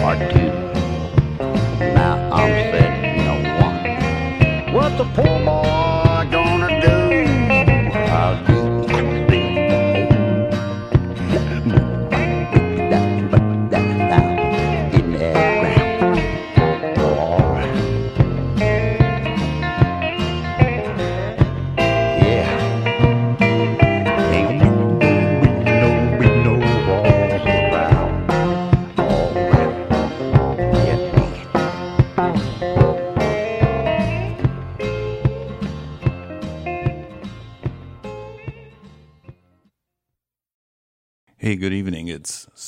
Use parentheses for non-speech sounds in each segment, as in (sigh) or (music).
part two. Now I'm sitting here wondering, what's a poor boy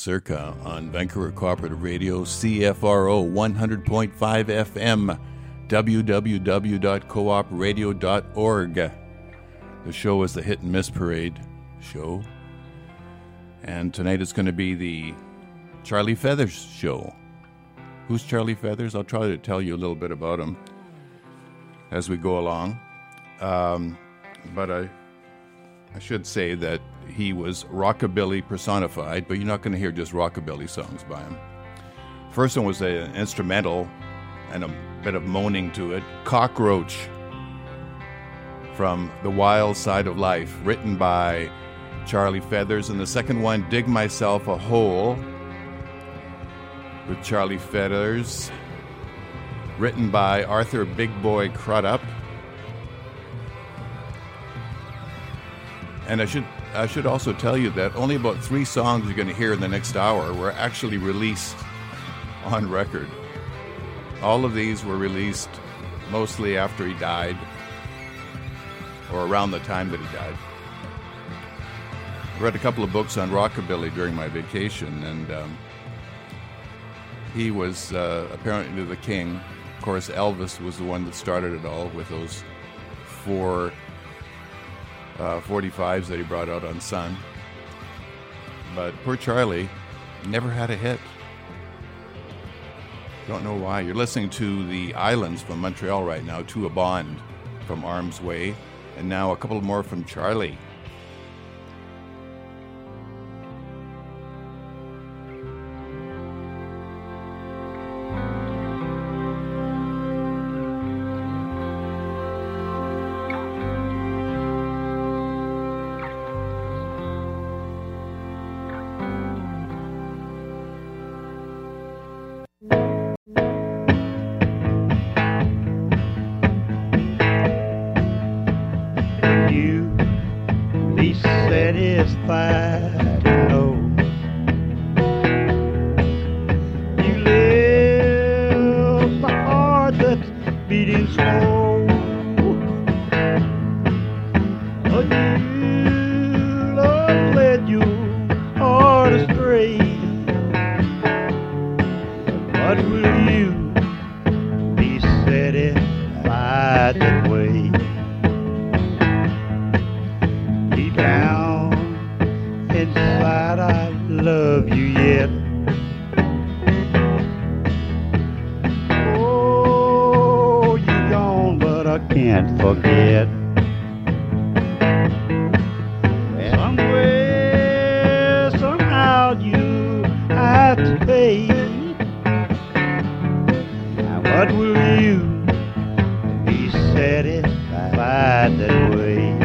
Circa on Vancouver Cooperative Radio, CFRO 100.5 FM, www.coopradio.org. The show is the Hit and Miss Parade show. And tonight it's going to be the Charlie Feathers show. Who's Charlie Feathers? I'll try to tell you a little bit about him as we go along. Um, but I, I should say that he was rockabilly personified, but you're not going to hear just rockabilly songs by him. First one was an instrumental and a bit of moaning to it Cockroach from The Wild Side of Life, written by Charlie Feathers. And the second one, Dig Myself a Hole, with Charlie Feathers, written by Arthur Big Boy Crudup. And I should I should also tell you that only about three songs you're going to hear in the next hour were actually released on record. All of these were released mostly after he died or around the time that he died. I read a couple of books on rockabilly during my vacation, and um, he was uh, apparently the king. Of course, Elvis was the one that started it all with those four uh, 45s that he brought out on Sun. But poor Charlie never had a hit. Don't know why. You're listening to the Islands from Montreal right now, to a Bond from Arm's Way. And now a couple more from Charlie. But will you be satisfied that way?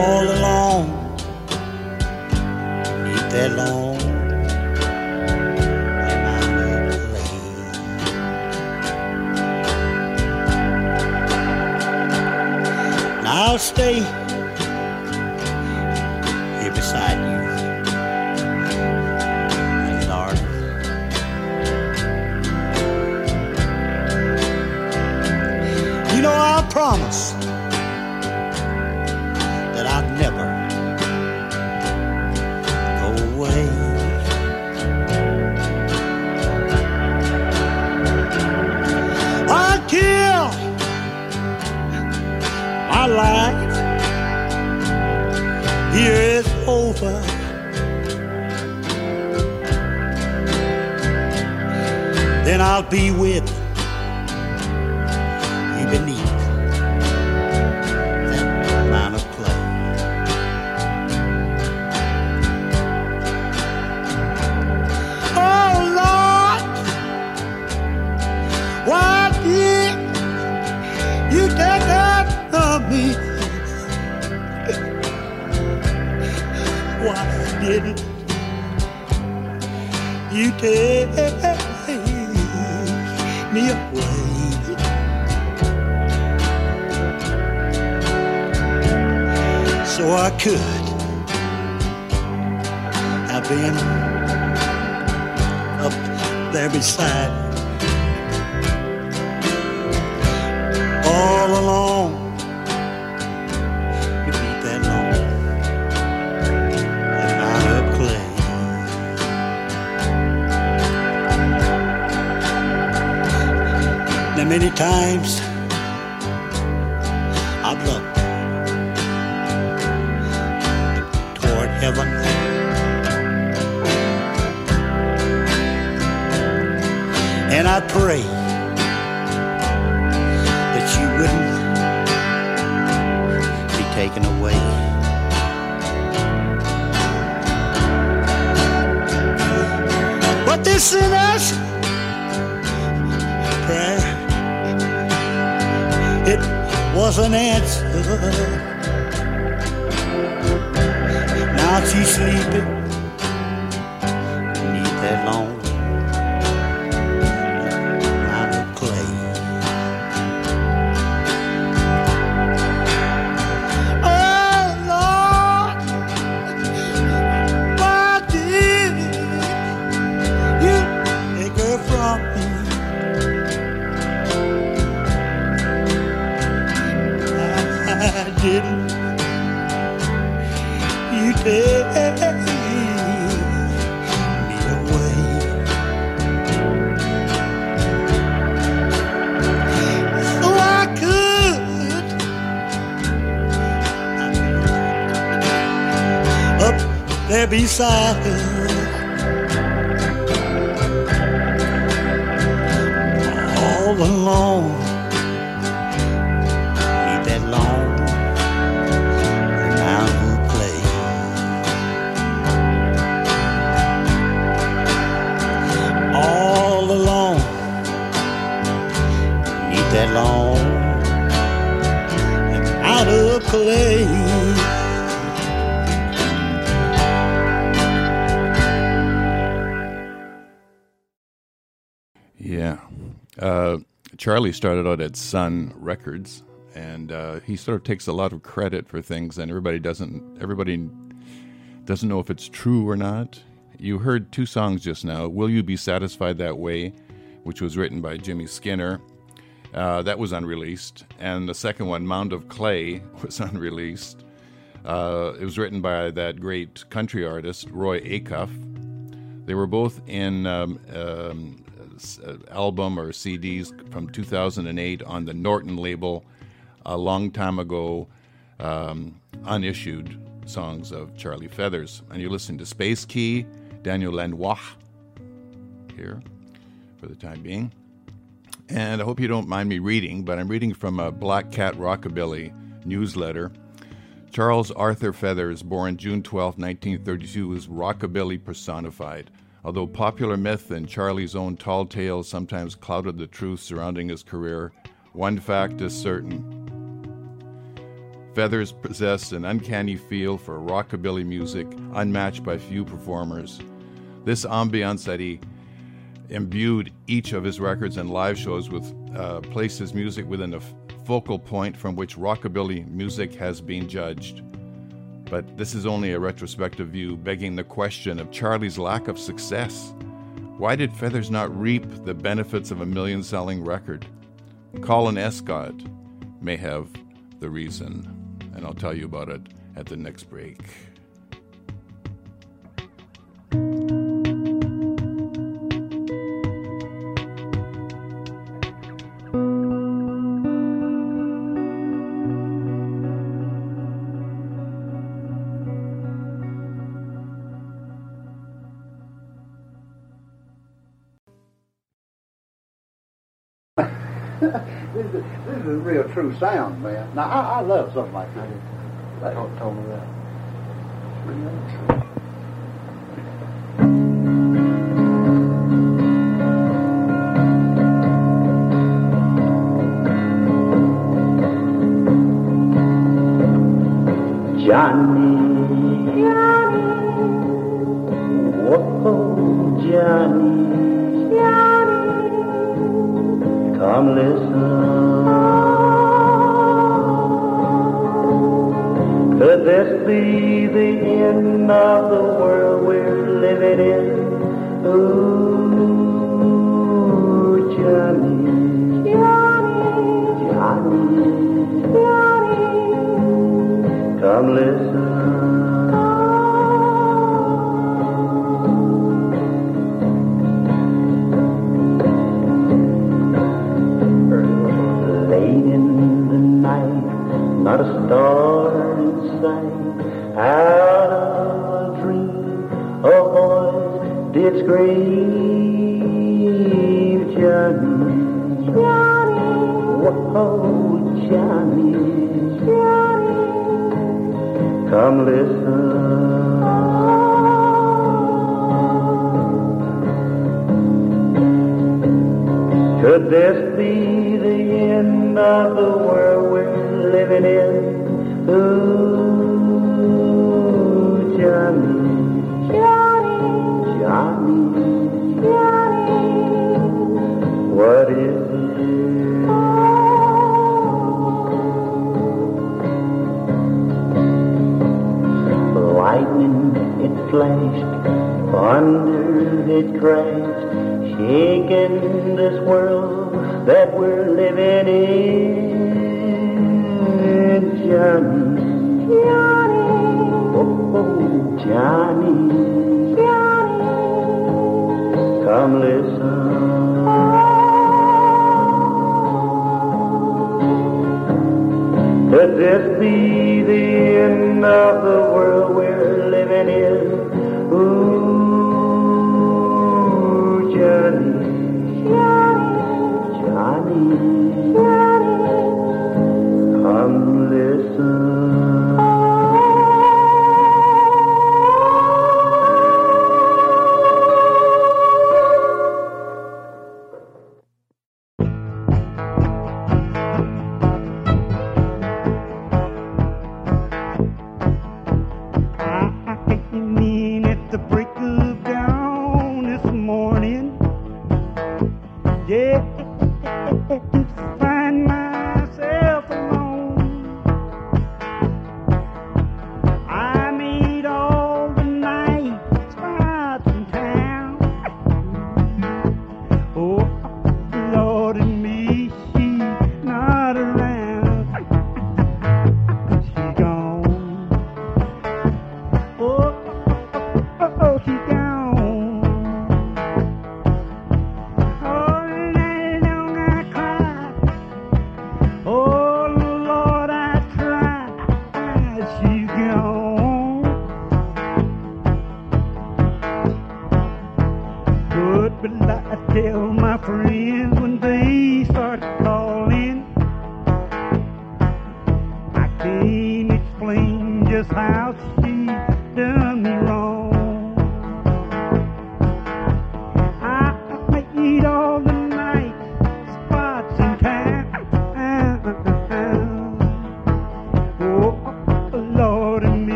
all alone. Beneath that long. I'll stay I'll be with I could I've been up there beside all alone. You beat that long and out of clay. Now many times there beside her. All alone, need that long mountain clay. All alone, need that long out of clay. Charlie started out at Sun Records, and uh, he sort of takes a lot of credit for things, and everybody doesn't. Everybody doesn't know if it's true or not. You heard two songs just now. "Will You Be Satisfied That Way," which was written by Jimmy Skinner. Uh, that was unreleased, and the second one, "Mound of Clay," (laughs) was unreleased. Uh, it was written by that great country artist Roy Acuff. They were both in um, um, album or CDs from 2008 on the Norton label, a long time ago, um, unissued songs of Charlie Feathers. And you're listening to Space Key, Daniel Lanois here for the time being. And I hope you don't mind me reading, but I'm reading from a Black Cat Rockabilly newsletter. Charles Arthur Feathers, born June 12, 1932, was rockabilly personified. Although popular myth and Charlie's own tall tales sometimes clouded the truth surrounding his career, one fact is certain. Feathers possessed an uncanny feel for rockabilly music unmatched by few performers. This ambiance that he imbued each of his records and live shows with uh, placed his music within a focal point from which rockabilly music has been judged. But this is only a retrospective view, begging the question of Charlie's lack of success. Why did Feathers not reap the benefits of a million selling record? Colin Escott may have the reason, and I'll tell you about it at the next break. Sound, man. Now, I, I love something like that. They tell me that. Out of a dream, a voice did scream, Johnny. Johnny. Whoa, Johnny. Johnny. Come listen. Could this be the end of the world we're living in? Ooh. flashed thunder it crashed, shaking this world that we're living in. Johnny, Johnny, oh, oh Johnny, Johnny, come listen. Could this be the end of the world we're living in? Ooh. Yeah. (laughs)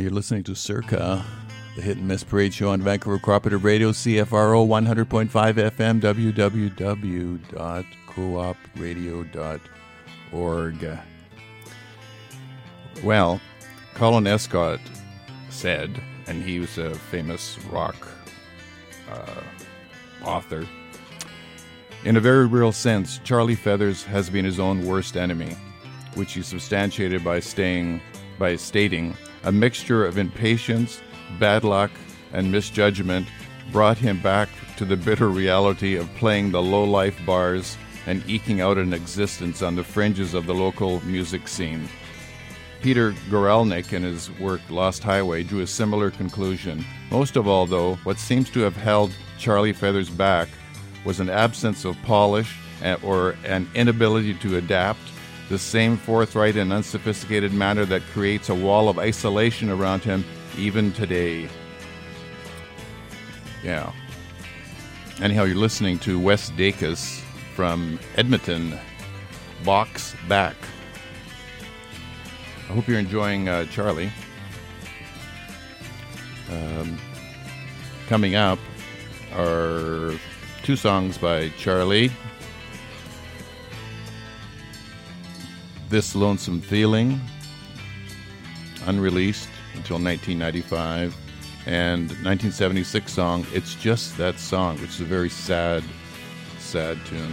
you're listening to Circa, the hit and miss parade show on Vancouver Cooperative Radio, CFRO 100.5 FM, www.coopradio.org. Well, Colin Escott said, and he was a famous rock uh, author, in a very real sense, Charlie Feathers has been his own worst enemy, which he substantiated by staying by stating a mixture of impatience, bad luck, and misjudgment brought him back to the bitter reality of playing the low life bars and eking out an existence on the fringes of the local music scene. Peter Guralnick, in his work Lost Highway, drew a similar conclusion. Most of all, though, what seems to have held Charlie Feathers back was an absence of polish or an inability to adapt, the same forthright and unsophisticated manner that creates a wall of isolation around him even today. Yeah. Anyhow, you're listening to Wes Dakus from Edmonton, Box Back. I hope you're enjoying uh, Charlie. Um, coming up are two songs by Charlie. This Lonesome Feeling, unreleased until 1995, and 1976 song It's Just That Song, which is a very sad, sad tune.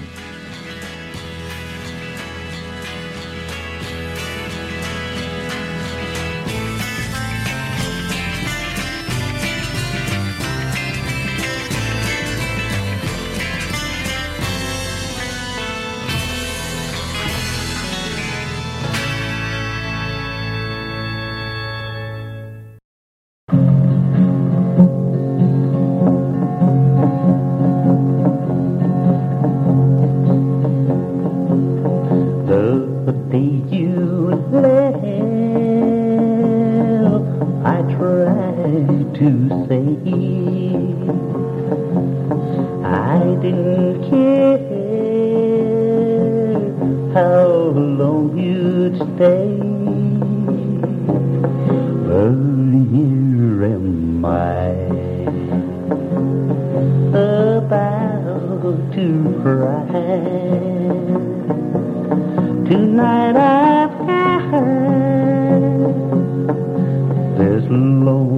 Here am I about to cry. Tonight I've got this lonesome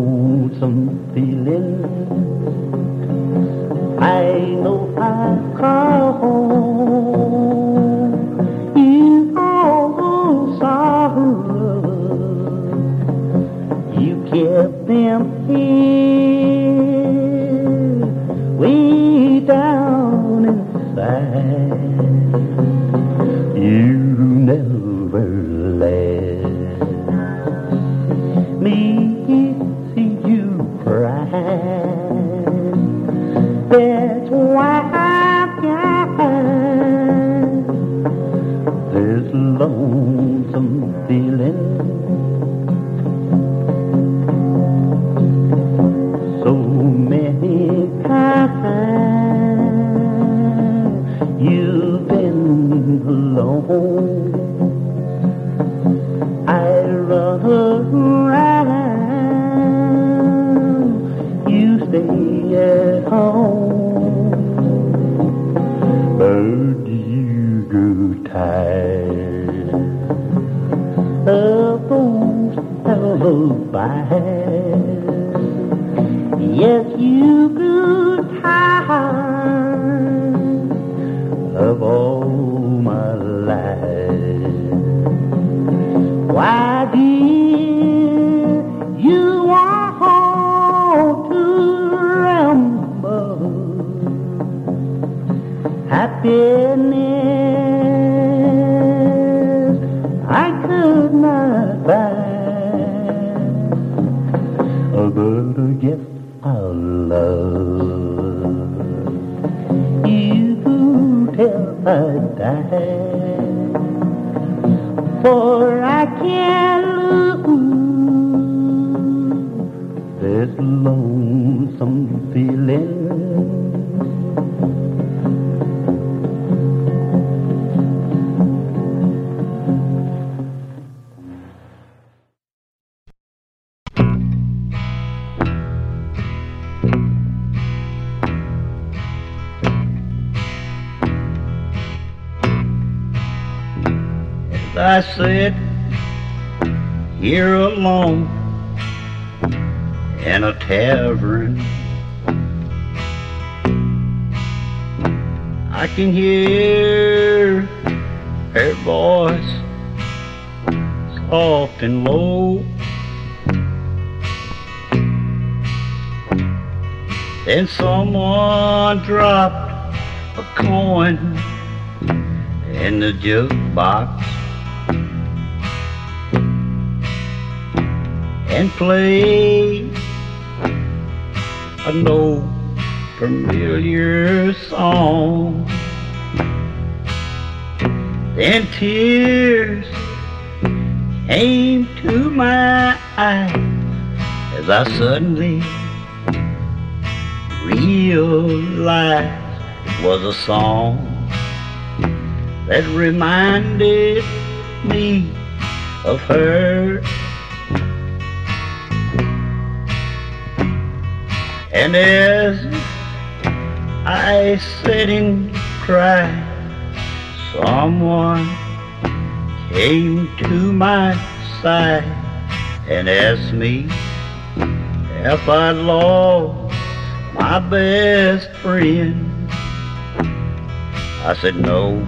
Happiness I could not find, but I guess our love you till I die. For I can't lose this lonesome feeling. Jukebox and played a no familiar song. Then tears came to my eyes as I suddenly realized it was a song that reminded me of her. And as I sat and cried, someone came to my side and asked me if I'd lost my best friend. I said no,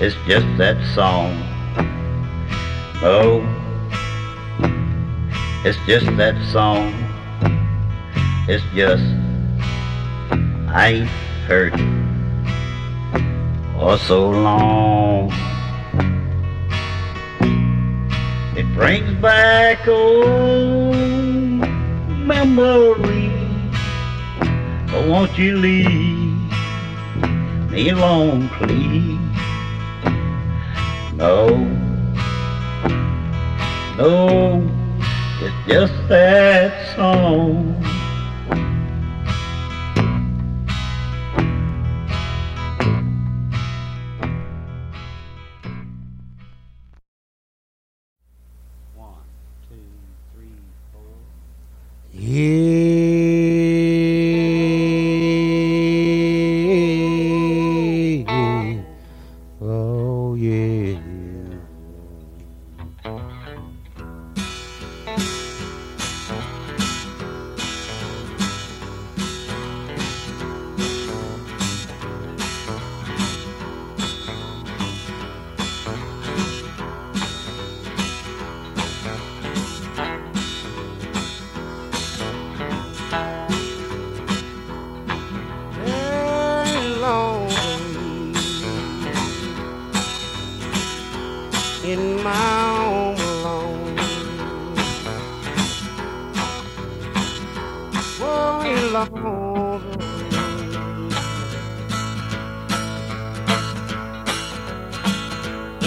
it's just that song. Oh, it's just that song. It's just I ain't heard it for so long. It brings back old memories. But won't you leave me alone, please? No, no, it's just that song.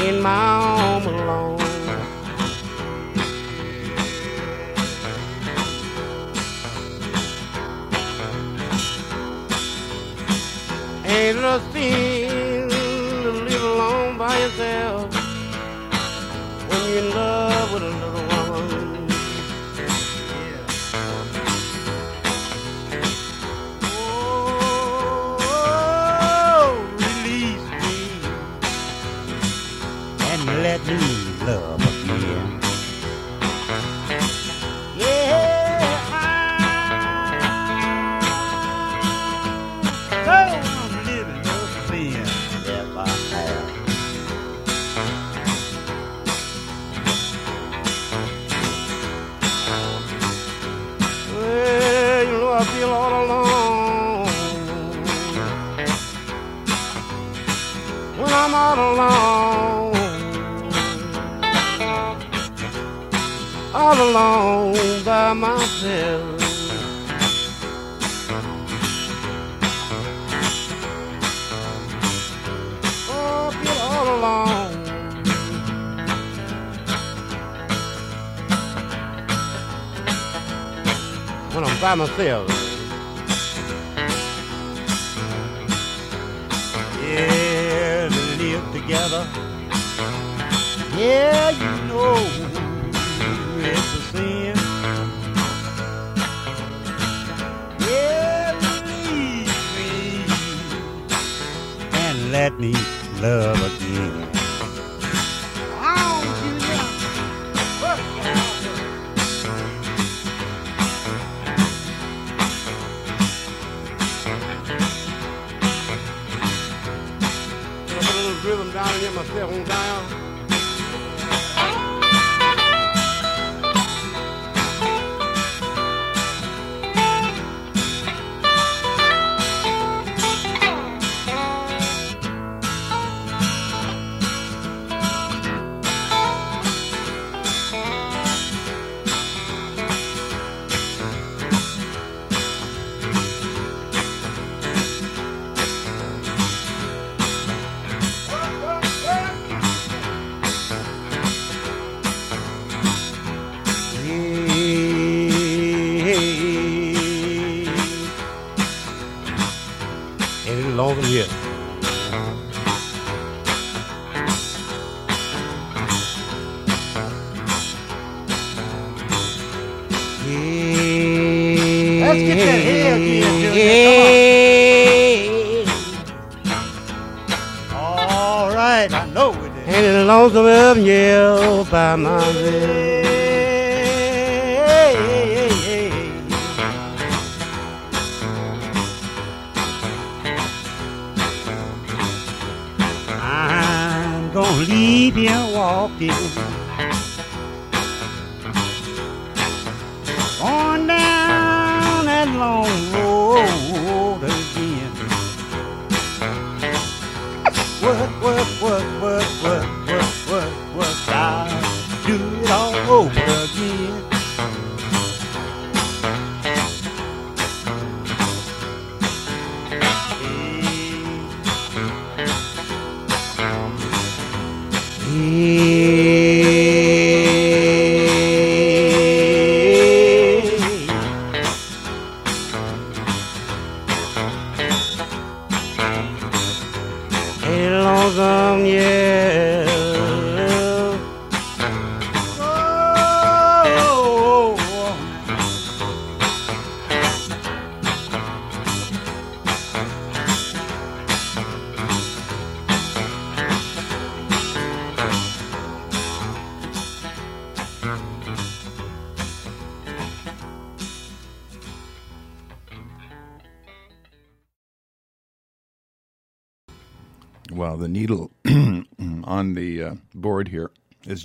In my I'm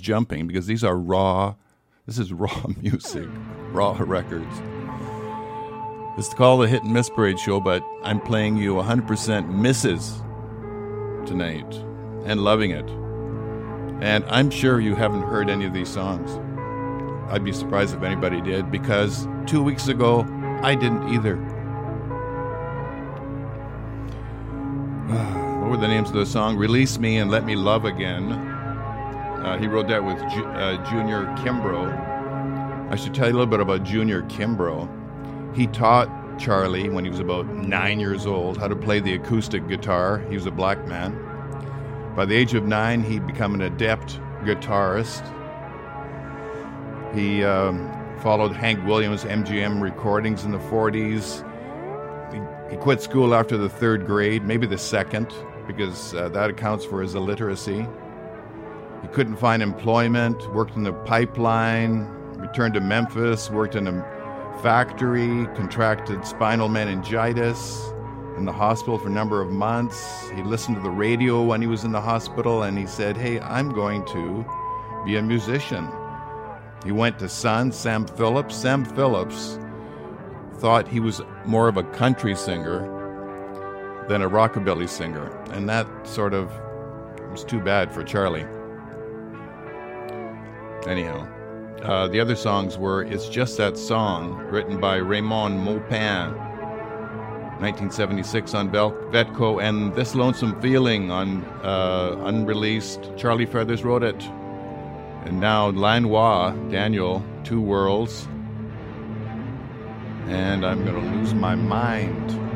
jumping because these are raw. This is raw (laughs) music, raw records. Is called the Hit and Miss Parade Show, but I'm playing you 100% misses tonight and loving it. And I'm sure you haven't heard any of these songs. I'd be surprised if anybody did because two weeks ago I didn't either. (sighs) what were the names of the song? Release Me and Let Me Love Again. Uh, he wrote that with Ju- uh, Junior Kimbrough. I should tell you a little bit about Junior Kimbrough. He taught Charlie when he was about nine years old how to play the acoustic guitar. He was a black man. By the age of nine, he'd become an adept guitarist. He um, followed Hank Williams' MGM recordings in the 40s. He, he quit school after the third grade, maybe the second, because uh, that accounts for his illiteracy. He couldn't find employment, worked in the pipeline, returned to Memphis, worked in a factory, contracted spinal meningitis in the hospital for a number of months. He listened to the radio when he was in the hospital and he said, Hey, I'm going to be a musician. He went to Sun, Sam Phillips. Sam Phillips thought he was more of a country singer than a rockabilly singer, and that sort of was too bad for Charlie. Anyhow, uh, the other songs were It's Just That Song, written by Raymond Maupin, 1976 on Vetco, and This Lonesome Feeling on uh, unreleased. Charlie Feathers wrote it. And now Lanois, Daniel, Two Worlds. And I'm going to lose my mind.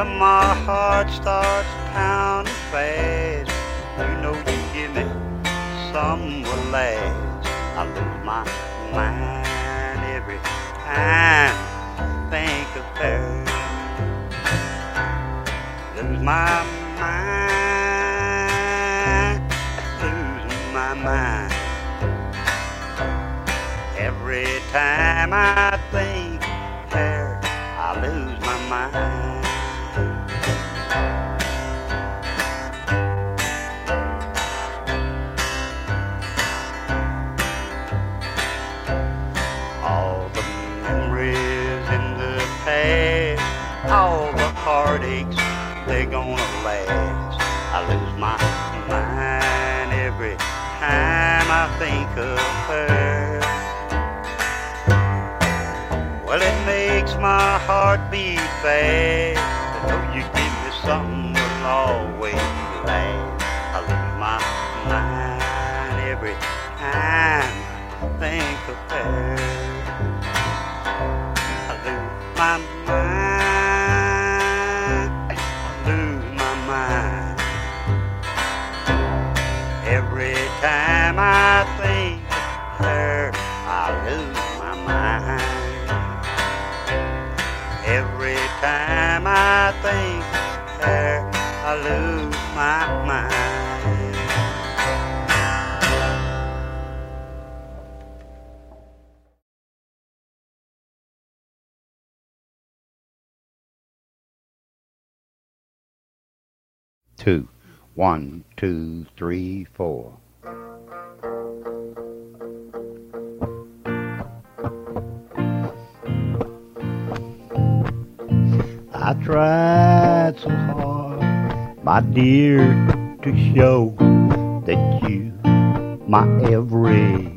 When my heart starts pounding fast, you know you give me some will last. I lose my mind every time I think of her. Lose my mind, lose my mind. Every time I think of her, I lose my mind. I lose my mind every time I think of her. Well, it makes my heart beat fast. I know you give me something will always last. I lose my mind every time I think of her. I lose my time I think her, I lose my mind. two. One, two, three, four. I tried so hard, my dear, to show that you my every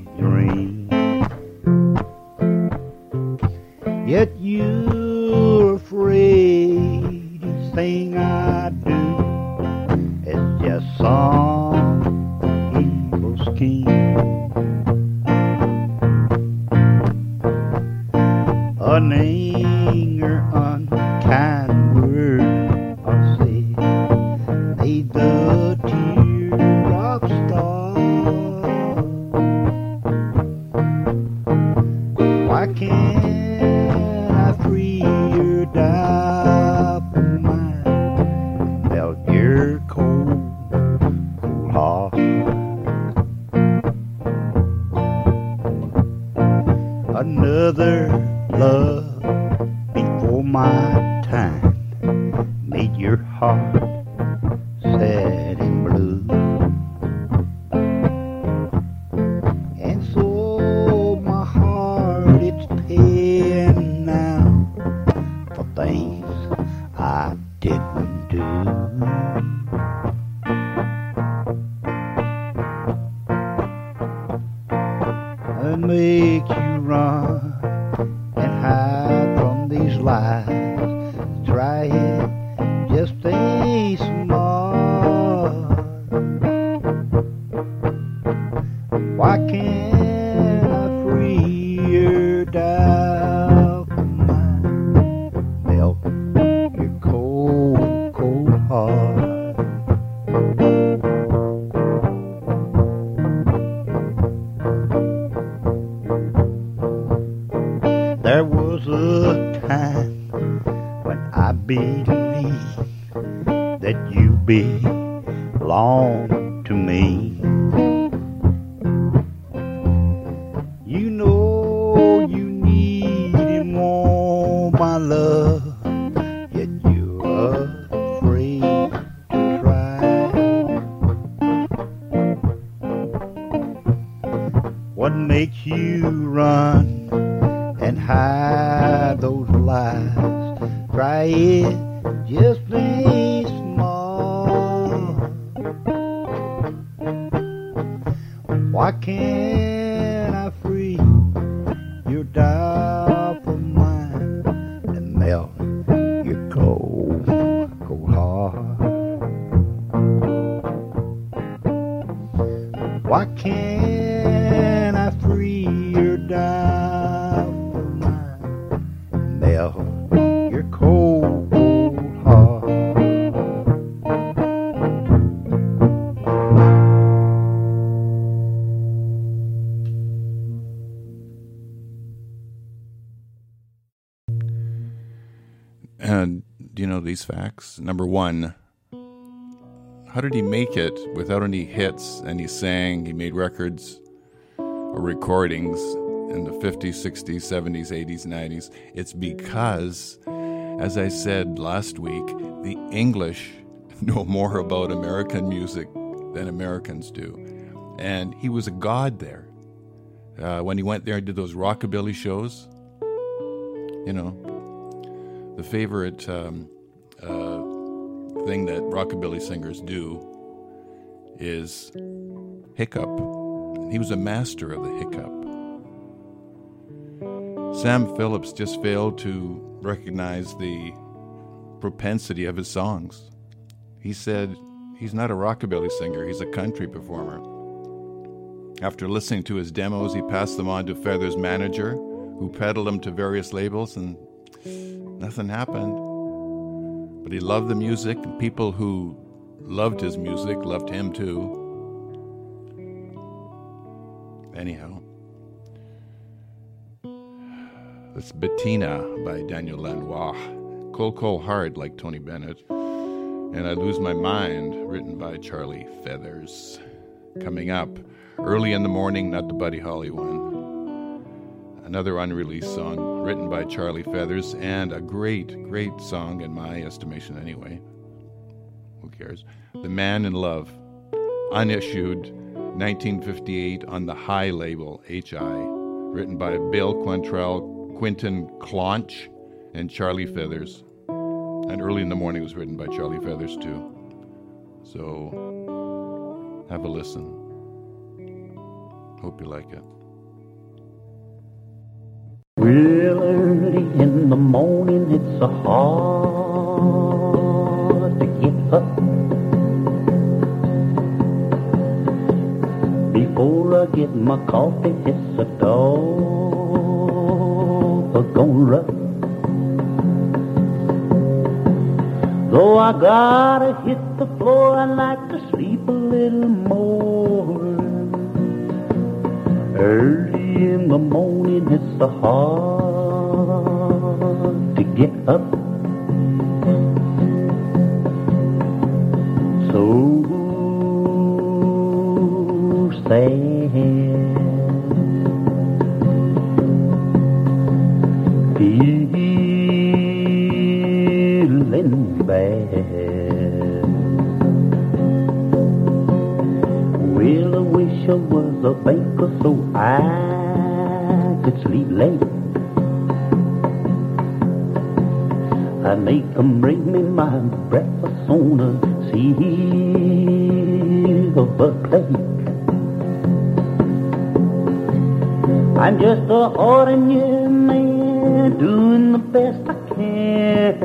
facts? Number one, how did he make it without any hits? And he sang, he made records or recordings in the 50s, 60s, 70s, 80s, 90s. It's because, as I said last week, the English (laughs) know more about American music than Americans do. And he was a god there. Uh, when he went there and did those rockabilly shows, you know, the favorite um, uh, thing that rockabilly singers do is hiccup. He was a master of the hiccup. Sam Phillips just failed to recognize the propensity of his songs. He said he's not a rockabilly singer, he's a country performer. After listening to his demos, he passed them on to Feather's manager, who peddled them to various labels, and nothing happened. But he loved the music, and people who loved his music loved him too. Anyhow, it's Bettina by Daniel Lanois, Cold Cold Heart like Tony Bennett, and I Lose My Mind, written by Charlie Feathers. Coming up early in the morning, not the Buddy Holly one. Another unreleased song written by Charlie Feathers, and a great, great song in my estimation anyway. Who cares? The Man in Love, unissued 1958 on the Hi label, HI, written by Bill Cantrell, Quinton Claunch, and Charlie Feathers. And Early in the Morning was written by Charlie Feathers too. So have a listen. Hope you like it. Real early in the morning, it's so hard to get up. Before I get my coffee, it's a dog gonna. Though I gotta hit the floor, I like to sleep a little more. Early in the morning, it's so hard to get up. So sad. Feeling bad. Well, I wish I was a banker so I sleep late. I make 'em bring me my breakfast on a silver plate. I'm just a ordinary man doing the best I can.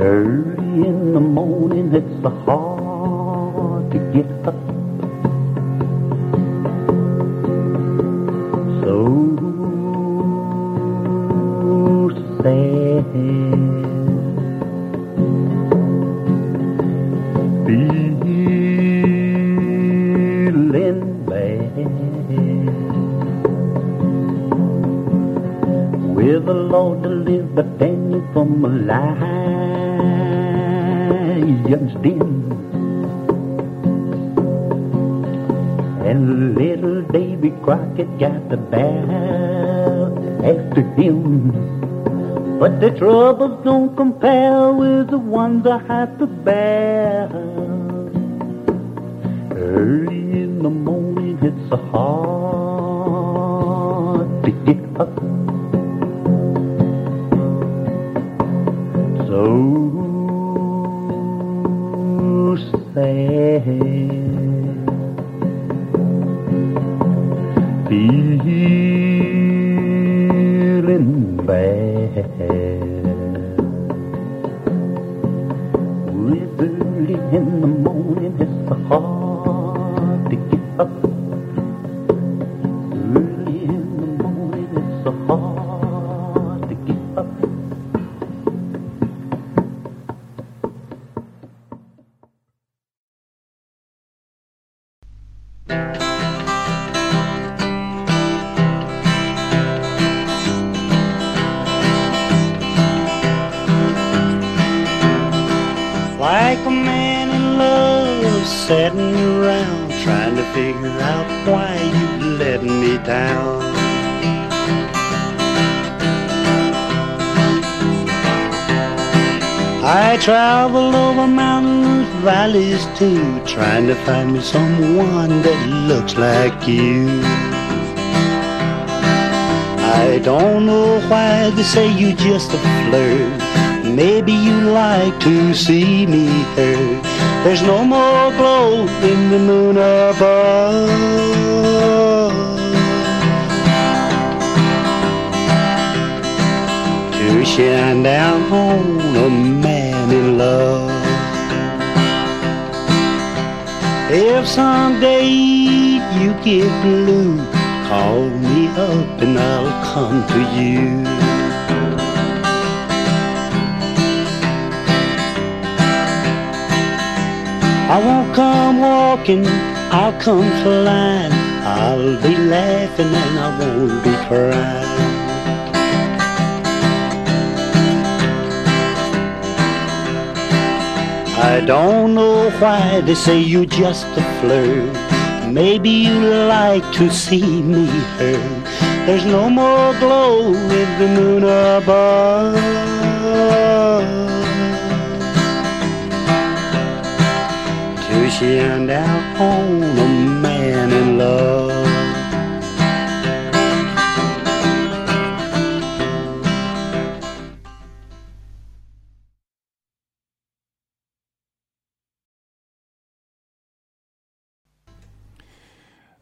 Early in the morning, it's so hard deliver Daniel from a lion's den? And little Davy Crockett got the bear after him. But the troubles don't compare with the ones I have to bear. Early in the morning, it's hard to get up. Feeling bad. Someone that looks like you. I don't know why they say you just a flirt. Maybe you like to see me hurt. There's no more glow in the moon above. To shine down on a man in love. If someday you get blue, call me up and I'll come to you. I won't come walking, I'll come flying. I'll be laughing and I won't be crying. I don't know why they say you just a flirt. Maybe you like to see me hurt. There's no more glow in the moon above. To shine down on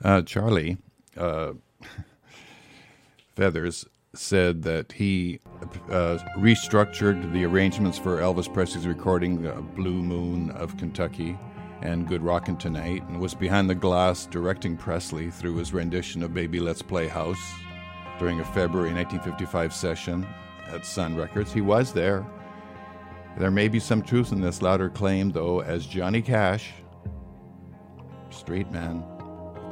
Uh, Charlie uh, (laughs) Feathers said that he uh, restructured the arrangements for Elvis Presley's recording uh, Blue Moon of Kentucky and Good Rockin' Tonight and was behind the glass directing Presley through his rendition of Baby Let's Play House during a February 1955 session at Sun Records. He was there. There may be some truth in this louder claim, though, as Johnny Cash, straight man,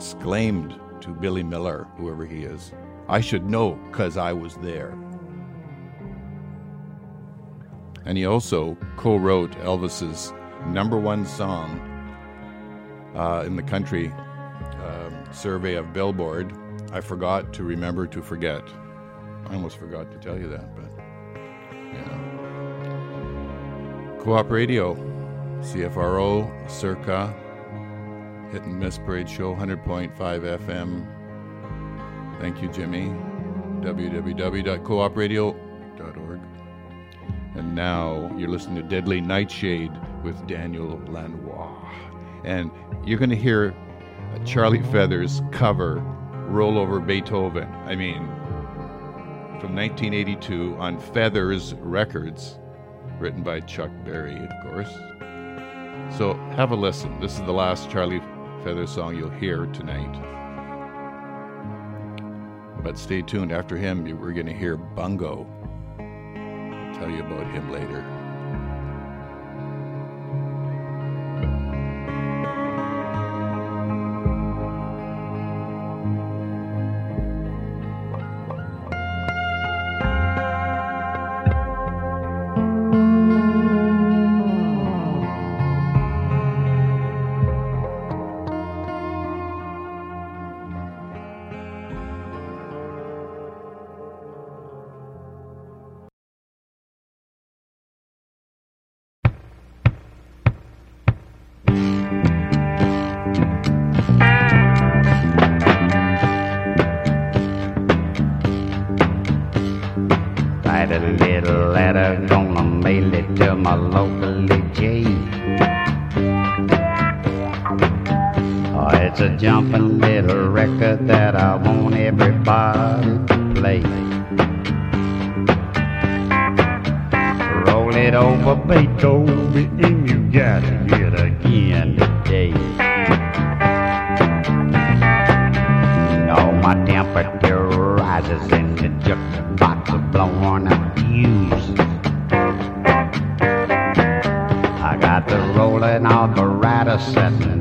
exclaimed to Billy Miller, whoever he is, I should know because I was there. And he also co wrote Elvis's number one song uh, in the country um, survey of Billboard. I forgot to remember to forget. I almost forgot to tell you that, but yeah. Co op radio, CFRO, Circa, Hit and Miss Parade Show, 100.5 FM. Thank you, Jimmy. www.coopradio.org. And now you're listening to Deadly Nightshade with Daniel Lanois. And you're going to hear Charlie Feathers cover Roll Over Beethoven. I mean, from 1982 on Feathers Records, written by Chuck Berry, of course. So have a listen. This is the last Charlie Feather song you'll hear tonight. But stay tuned. After him, we're going to hear Bungo. I'll tell you about him later. Apparatus setting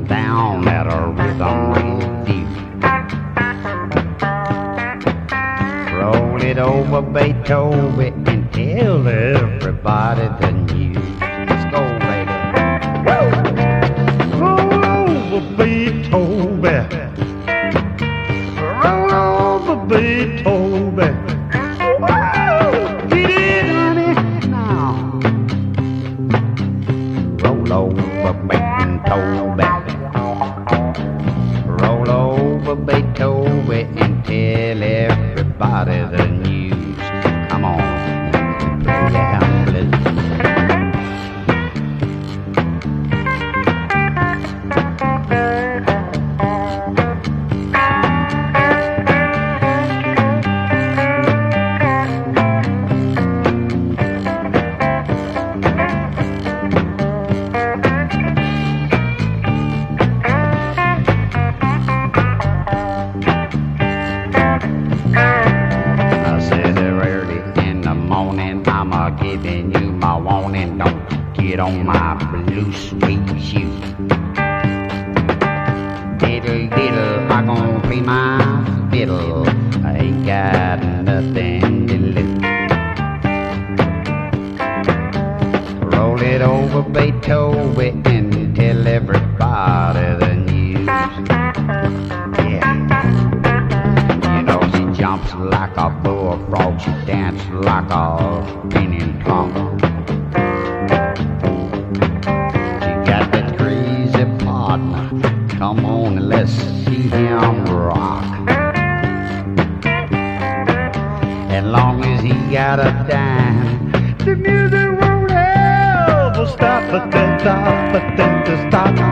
long as he got a dime, The music won't ever stop, but then stop, but then to stop.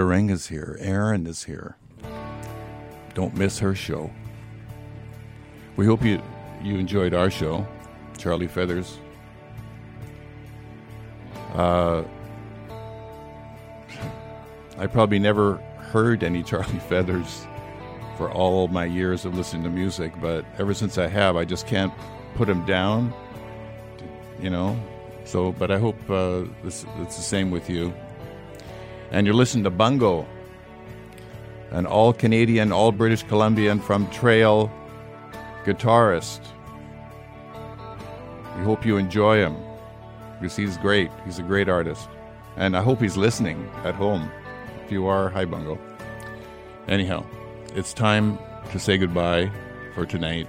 The is here. Erin is here. Don't miss her show. We hope you you enjoyed our show, Charlie Feathers. Uh, (laughs) I probably never heard any (laughs) Charlie Feathers for all my years of listening to music, but ever since I have, I just can't put him down. You know, so but I hope uh, this it's the same with you and you're listening to Bungo, an all Canadian, all British Columbian from Trail guitarist. We hope you enjoy him because he's great. He's a great artist. And I hope he's listening at home. If you are, hi, Bungo. Anyhow, it's time to say goodbye for tonight.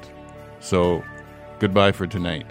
So, goodbye for tonight.